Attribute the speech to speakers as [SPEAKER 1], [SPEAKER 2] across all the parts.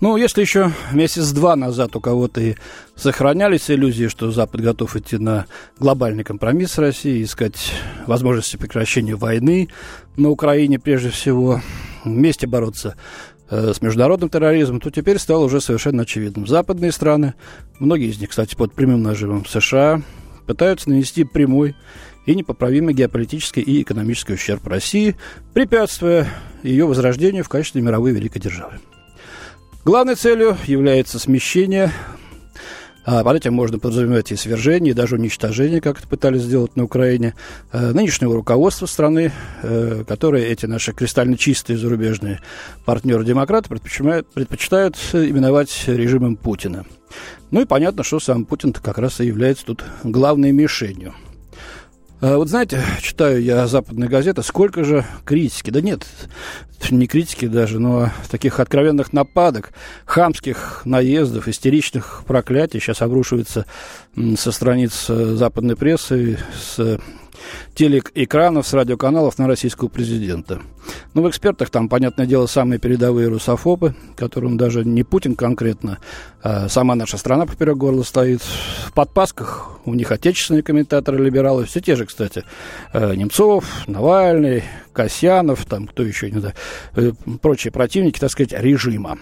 [SPEAKER 1] Ну, если еще месяц-два назад у кого-то и сохранялись иллюзии, что Запад готов идти на глобальный компромисс с Россией, искать возможности прекращения войны на Украине прежде всего, вместе бороться э, с международным терроризмом, то теперь стало уже совершенно очевидным. Западные страны, многие из них, кстати, под прямым нажимом США, пытаются нанести прямой и непоправимый геополитический и экономический ущерб России, препятствуя ее возрождению в качестве мировой великой державы. Главной целью является смещение а под этим можно подразумевать и свержение, и даже уничтожение, как это пытались сделать на Украине, э, нынешнего руководства страны, э, которые эти наши кристально чистые зарубежные партнеры-демократы предпочитают, предпочитают именовать режимом Путина. Ну и понятно, что сам Путин как раз и является тут главной мишенью – вот знаете, читаю я западные газеты, сколько же критики, да нет, не критики даже, но таких откровенных нападок, хамских наездов, истеричных проклятий сейчас обрушивается со страниц э, западной прессы, с телеэкранов, с радиоканалов на российского президента. Ну, в экспертах там, понятное дело, самые передовые русофобы, которым даже не Путин конкретно, а сама наша страна поперек горла стоит. В подпасках у них отечественные комментаторы, либералы, все те же, кстати, э, Немцов, Навальный, Касьянов, там, кто еще, не знаю, э, прочие противники, так сказать, режима.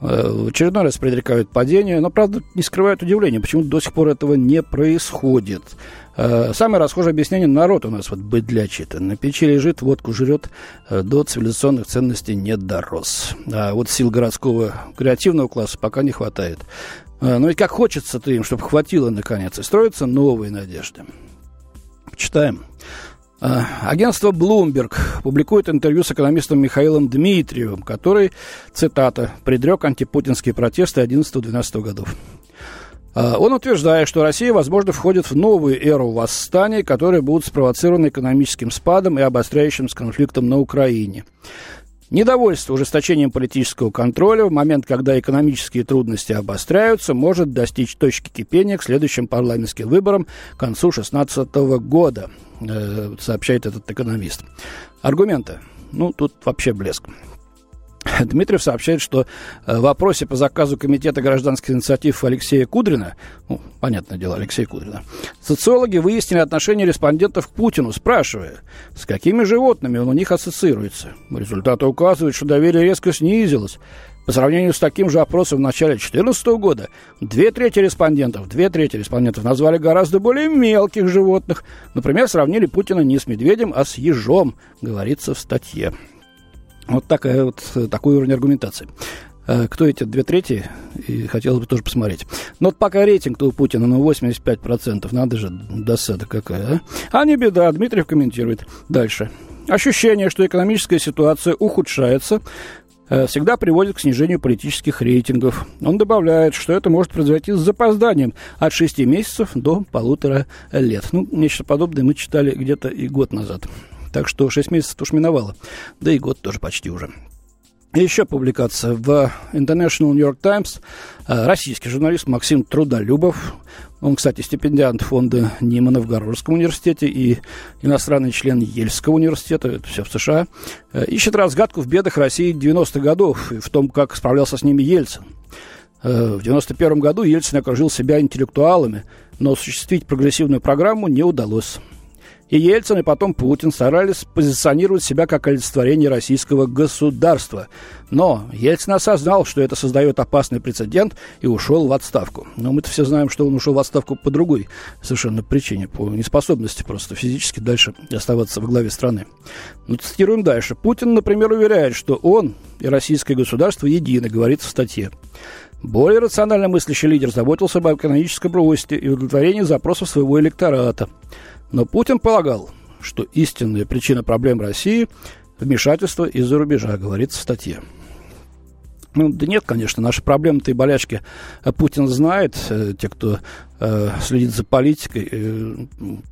[SPEAKER 1] Э, в очередной раз предрекают падение, но, правда, не скрывают удивления, почему до сих пор этого не происходит. Э, самое расхожее объяснение – народ у нас вот быдлячий-то. На печи лежит, водку жрет, э, до цивилизационных ценностей не дорос. А вот сил городского креативного класса пока не хватает. Ну и как хочется-то им, чтобы хватило наконец, и строятся новые надежды. Читаем. А, агентство Bloomberg публикует интервью с экономистом Михаилом Дмитриевым, который, цитата, предрек антипутинские протесты 11-12 годов. А, он утверждает, что Россия, возможно, входит в новую эру восстаний, которые будут спровоцированы экономическим спадом и обостряющимся конфликтом на Украине. Недовольство ужесточением политического контроля в момент, когда экономические трудности обостряются, может достичь точки кипения к следующим парламентским выборам к концу 2016 года, э, сообщает этот экономист. Аргументы. Ну, тут вообще блеск. Дмитриев сообщает, что э, в вопросе по заказу Комитета гражданских инициатив Алексея Кудрина, ну, понятное дело, Алексея Кудрина, социологи выяснили отношение респондентов к Путину, спрашивая, с какими животными он у них ассоциируется. Результаты указывают, что доверие резко снизилось. По сравнению с таким же опросом в начале 2014 года, две трети респондентов, две трети респондентов назвали гораздо более мелких животных. Например, сравнили Путина не с медведем, а с ежом, говорится в статье. Вот такая вот, такой уровень аргументации. Э, кто эти две трети, и хотелось бы тоже посмотреть. Но вот пока рейтинг у Путина, ну, 85%, надо же, досада какая, а? А не беда, Дмитриев комментирует. Дальше. Ощущение, что экономическая ситуация ухудшается, всегда приводит к снижению политических рейтингов. Он добавляет, что это может произойти с запозданием от 6 месяцев до полутора лет. Ну, нечто подобное мы читали где-то и год назад. Так что 6 месяцев уж миновало. Да и год тоже почти уже. Еще публикация в International New York Times. Э, российский журналист Максим Трудолюбов. Он, кстати, стипендиант фонда Нимана в Гарвардском университете и иностранный член Ельского университета, это все в США, э, ищет разгадку в бедах России 90-х годов и в том, как справлялся с ними Ельцин. Э, в 91 году Ельцин окружил себя интеллектуалами, но осуществить прогрессивную программу не удалось. И Ельцин, и потом Путин старались позиционировать себя как олицетворение российского государства. Но Ельцин осознал, что это создает опасный прецедент и ушел в отставку. Но мы-то все знаем, что он ушел в отставку по другой совершенно причине, по неспособности просто физически дальше оставаться во главе страны. Ну, цитируем дальше. Путин, например, уверяет, что он и российское государство едины, говорится в статье. Более рационально мыслящий лидер заботился об экономическом росте и удовлетворении запросов своего электората – но Путин полагал, что истинная причина проблем России – вмешательство из-за рубежа, говорится в статье. Ну, да нет, конечно, наши проблемы-то и болячки э, Путин знает. Э, те, кто э, следит за политикой, э,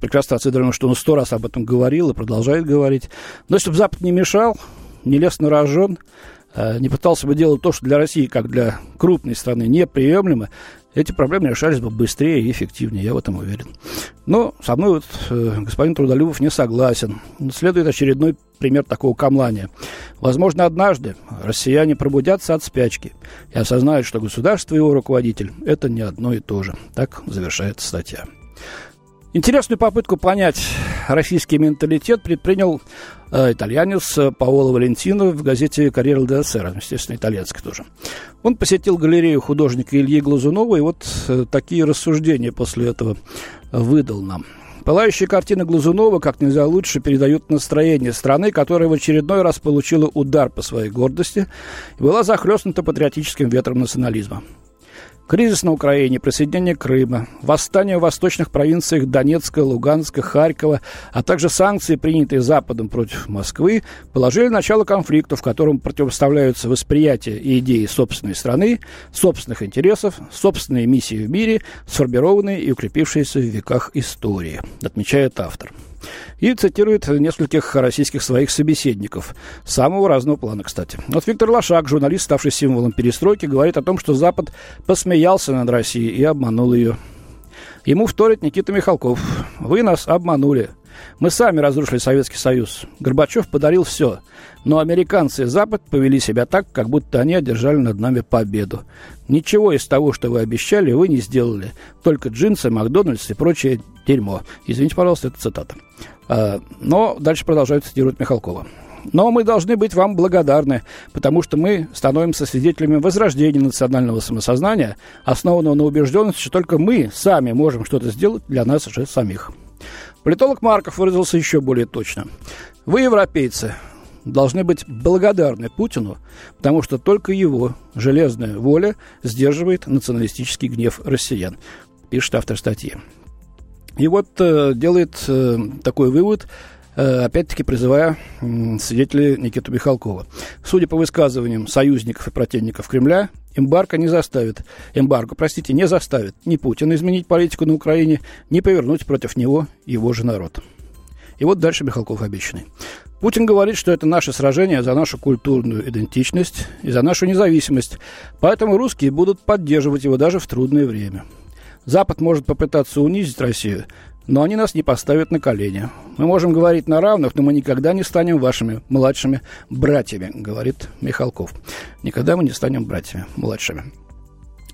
[SPEAKER 1] прекрасно осведомлены, что он сто раз об этом говорил и продолжает говорить. Но если бы Запад не мешал, не лез на рожон, э, не пытался бы делать то, что для России, как для крупной страны, неприемлемо, эти проблемы решались бы быстрее и эффективнее, я в этом уверен. Но со мной вот э, господин Трудолюбов не согласен. Следует очередной пример такого камлания. Возможно, однажды россияне пробудятся от спячки и осознают, что государство и его руководитель – это не одно и то же. Так завершается статья. Интересную попытку понять российский менталитет предпринял э, итальянец Паоло Валентино в газете «Карьера де СССР», естественно, итальянский тоже. Он посетил галерею художника Ильи Глазунова, и вот э, такие рассуждения после этого выдал нам. Пылающие картины Глазунова как нельзя лучше передают настроение страны, которая в очередной раз получила удар по своей гордости и была захлестнута патриотическим ветром национализма. Кризис на Украине, присоединение Крыма, восстание в восточных провинциях Донецка, Луганска, Харькова, а также санкции, принятые Западом против Москвы, положили начало конфликту, в котором противоставляются восприятие и идеи собственной страны, собственных интересов, собственные миссии в мире, сформированные и укрепившиеся в веках истории, отмечает автор. И цитирует нескольких российских своих собеседников. Самого разного плана, кстати. Вот Виктор Лошак, журналист, ставший символом перестройки, говорит о том, что Запад посмеялся над Россией и обманул ее. Ему вторит Никита Михалков. Вы нас обманули. Мы сами разрушили Советский Союз. Горбачев подарил все. Но американцы и Запад повели себя так, как будто они одержали над нами победу. Ничего из того, что вы обещали, вы не сделали. Только джинсы, Макдональдс и прочее дерьмо. Извините, пожалуйста, это цитата. А, но дальше продолжает цитировать Михалкова. Но мы должны быть вам благодарны, потому что мы становимся свидетелями возрождения национального самосознания, основанного на убежденности, что только мы сами можем что-то сделать для нас же самих. Политолог Марков выразился еще более точно. Вы, европейцы, должны быть благодарны Путину, потому что только его железная воля сдерживает националистический гнев россиян, пишет автор статьи. И вот э, делает э, такой вывод, э, опять-таки призывая э, свидетелей Никиту Михалкова. Судя по высказываниям союзников и противников Кремля, эмбарго не заставит, эмбарго, простите, не заставит ни Путина изменить политику на Украине, ни повернуть против него его же народ. И вот дальше Михалков обещанный. Путин говорит, что это наше сражение за нашу культурную идентичность и за нашу независимость, поэтому русские будут поддерживать его даже в трудное время. Запад может попытаться унизить Россию, но они нас не поставят на колени. Мы можем говорить на равных, но мы никогда не станем вашими младшими братьями, говорит Михалков. Никогда мы не станем братьями младшими.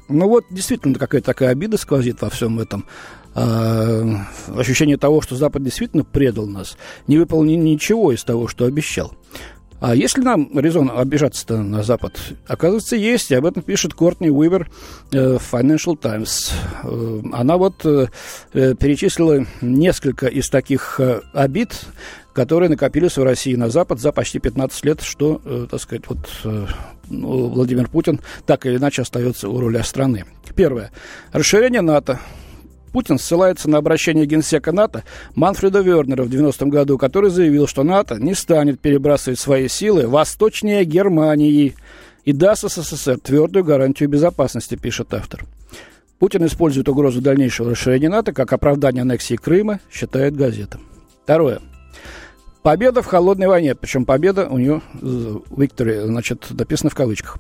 [SPEAKER 1] Ну вот, действительно, какая-то такая обида сквозит во всем этом. Э, ощущение того, что Запад действительно предал нас, не выполнил ничего из того, что обещал. А если нам резон обижаться на Запад? Оказывается, есть, и об этом пишет Кортни Уивер э, в Financial Times. Э, она вот э, перечислила несколько из таких обид, которые накопились в России на Запад за почти 15 лет, что, так сказать, вот ну, Владимир Путин так или иначе остается у руля страны. Первое. Расширение НАТО. Путин ссылается на обращение генсека НАТО Манфреда Вернера в 90-м году, который заявил, что НАТО не станет перебрасывать свои силы восточнее Германии и даст СССР твердую гарантию безопасности, пишет автор. Путин использует угрозу дальнейшего расширения НАТО как оправдание аннексии Крыма, считает газета. Второе. Победа в холодной войне, причем победа у нее, Виктория, значит, написано в кавычках.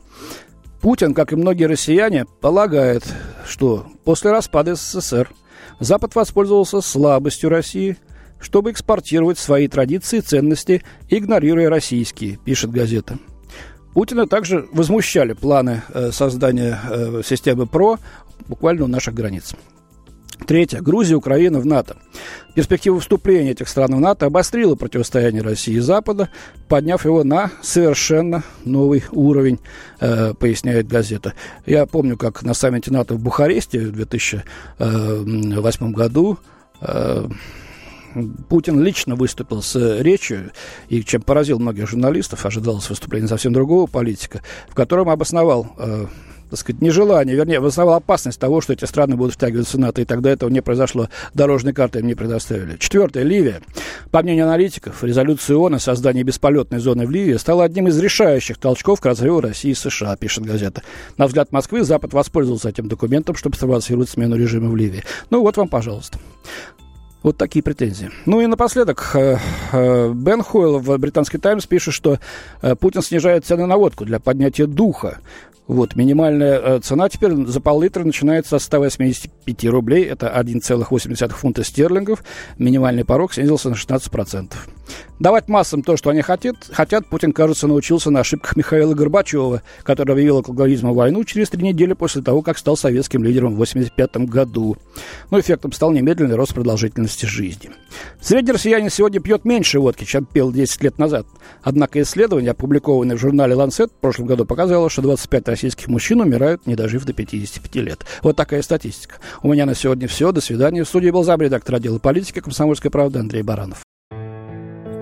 [SPEAKER 1] Путин, как и многие россияне, полагает, что после распада СССР Запад воспользовался слабостью России, чтобы экспортировать свои традиции и ценности, игнорируя российские, пишет газета. Путина также возмущали планы э, создания э, системы ПРО буквально у наших границ. Третье. Грузия, Украина в НАТО. Перспектива вступления этих стран в НАТО обострила противостояние России и Запада, подняв его на совершенно новый уровень, э, поясняет газета. Я помню, как на саммите НАТО в Бухаресте в 2008 году э, Путин лично выступил с речью, и чем поразил многих журналистов, ожидалось выступление совсем другого политика, в котором обосновал э, так сказать, нежелание, вернее, вызывала опасность того, что эти страны будут втягиваться в НАТО, и тогда этого не произошло, дорожной карты им не предоставили. Четвертое, Ливия. По мнению аналитиков, резолюция ООН о создании бесполетной зоны в Ливии стала одним из решающих толчков к разрыву России и США, пишет газета. На взгляд Москвы, Запад воспользовался этим документом, чтобы спровоцировать смену режима в Ливии. Ну вот вам, пожалуйста. Вот такие претензии. Ну и напоследок, э, э, Бен Хойл в британский «Таймс» пишет, что э, Путин снижает цены на водку для поднятия духа. Вот, минимальная э, цена теперь за пол-литра начинается с 185 рублей, это 1,8 фунта стерлингов. Минимальный порог снизился на 16%. Давать массам то, что они хотят, хотят, Путин, кажется, научился на ошибках Михаила Горбачева, который объявил алкоголизму войну через три недели после того, как стал советским лидером в 1985 году. Но эффектом стал немедленный рост продолжительности жизни. Средний россиянин сегодня пьет меньше водки, чем пил 10 лет назад. Однако исследование, опубликованное в журнале «Ланцет» в прошлом году, показало, что 25 российских мужчин умирают, не дожив до 55 лет. Вот такая статистика. У меня на сегодня все. До свидания. В студии был замредактор отдела политики «Комсомольской правды» Андрей Баранов.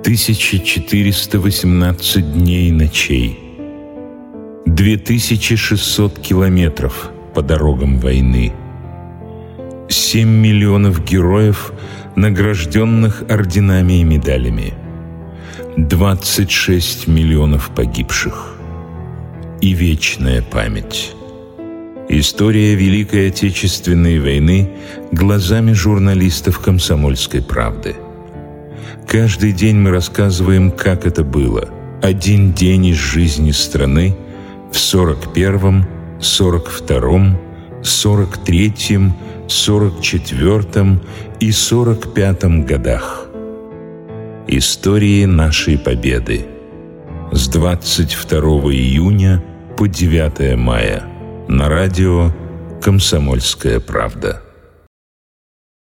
[SPEAKER 2] 1418 дней и ночей, 2600 километров по дорогам войны, 7 миллионов героев, награжденных орденами и медалями, 26 миллионов погибших и вечная память. История Великой Отечественной войны глазами журналистов «Комсомольской правды». Каждый день мы рассказываем, как это было. Один день из жизни страны в 41-м, 42-м, 43-м, 44-м и 45-м годах. Истории нашей победы. С 22 июня по 9 мая. На радио «Комсомольская правда».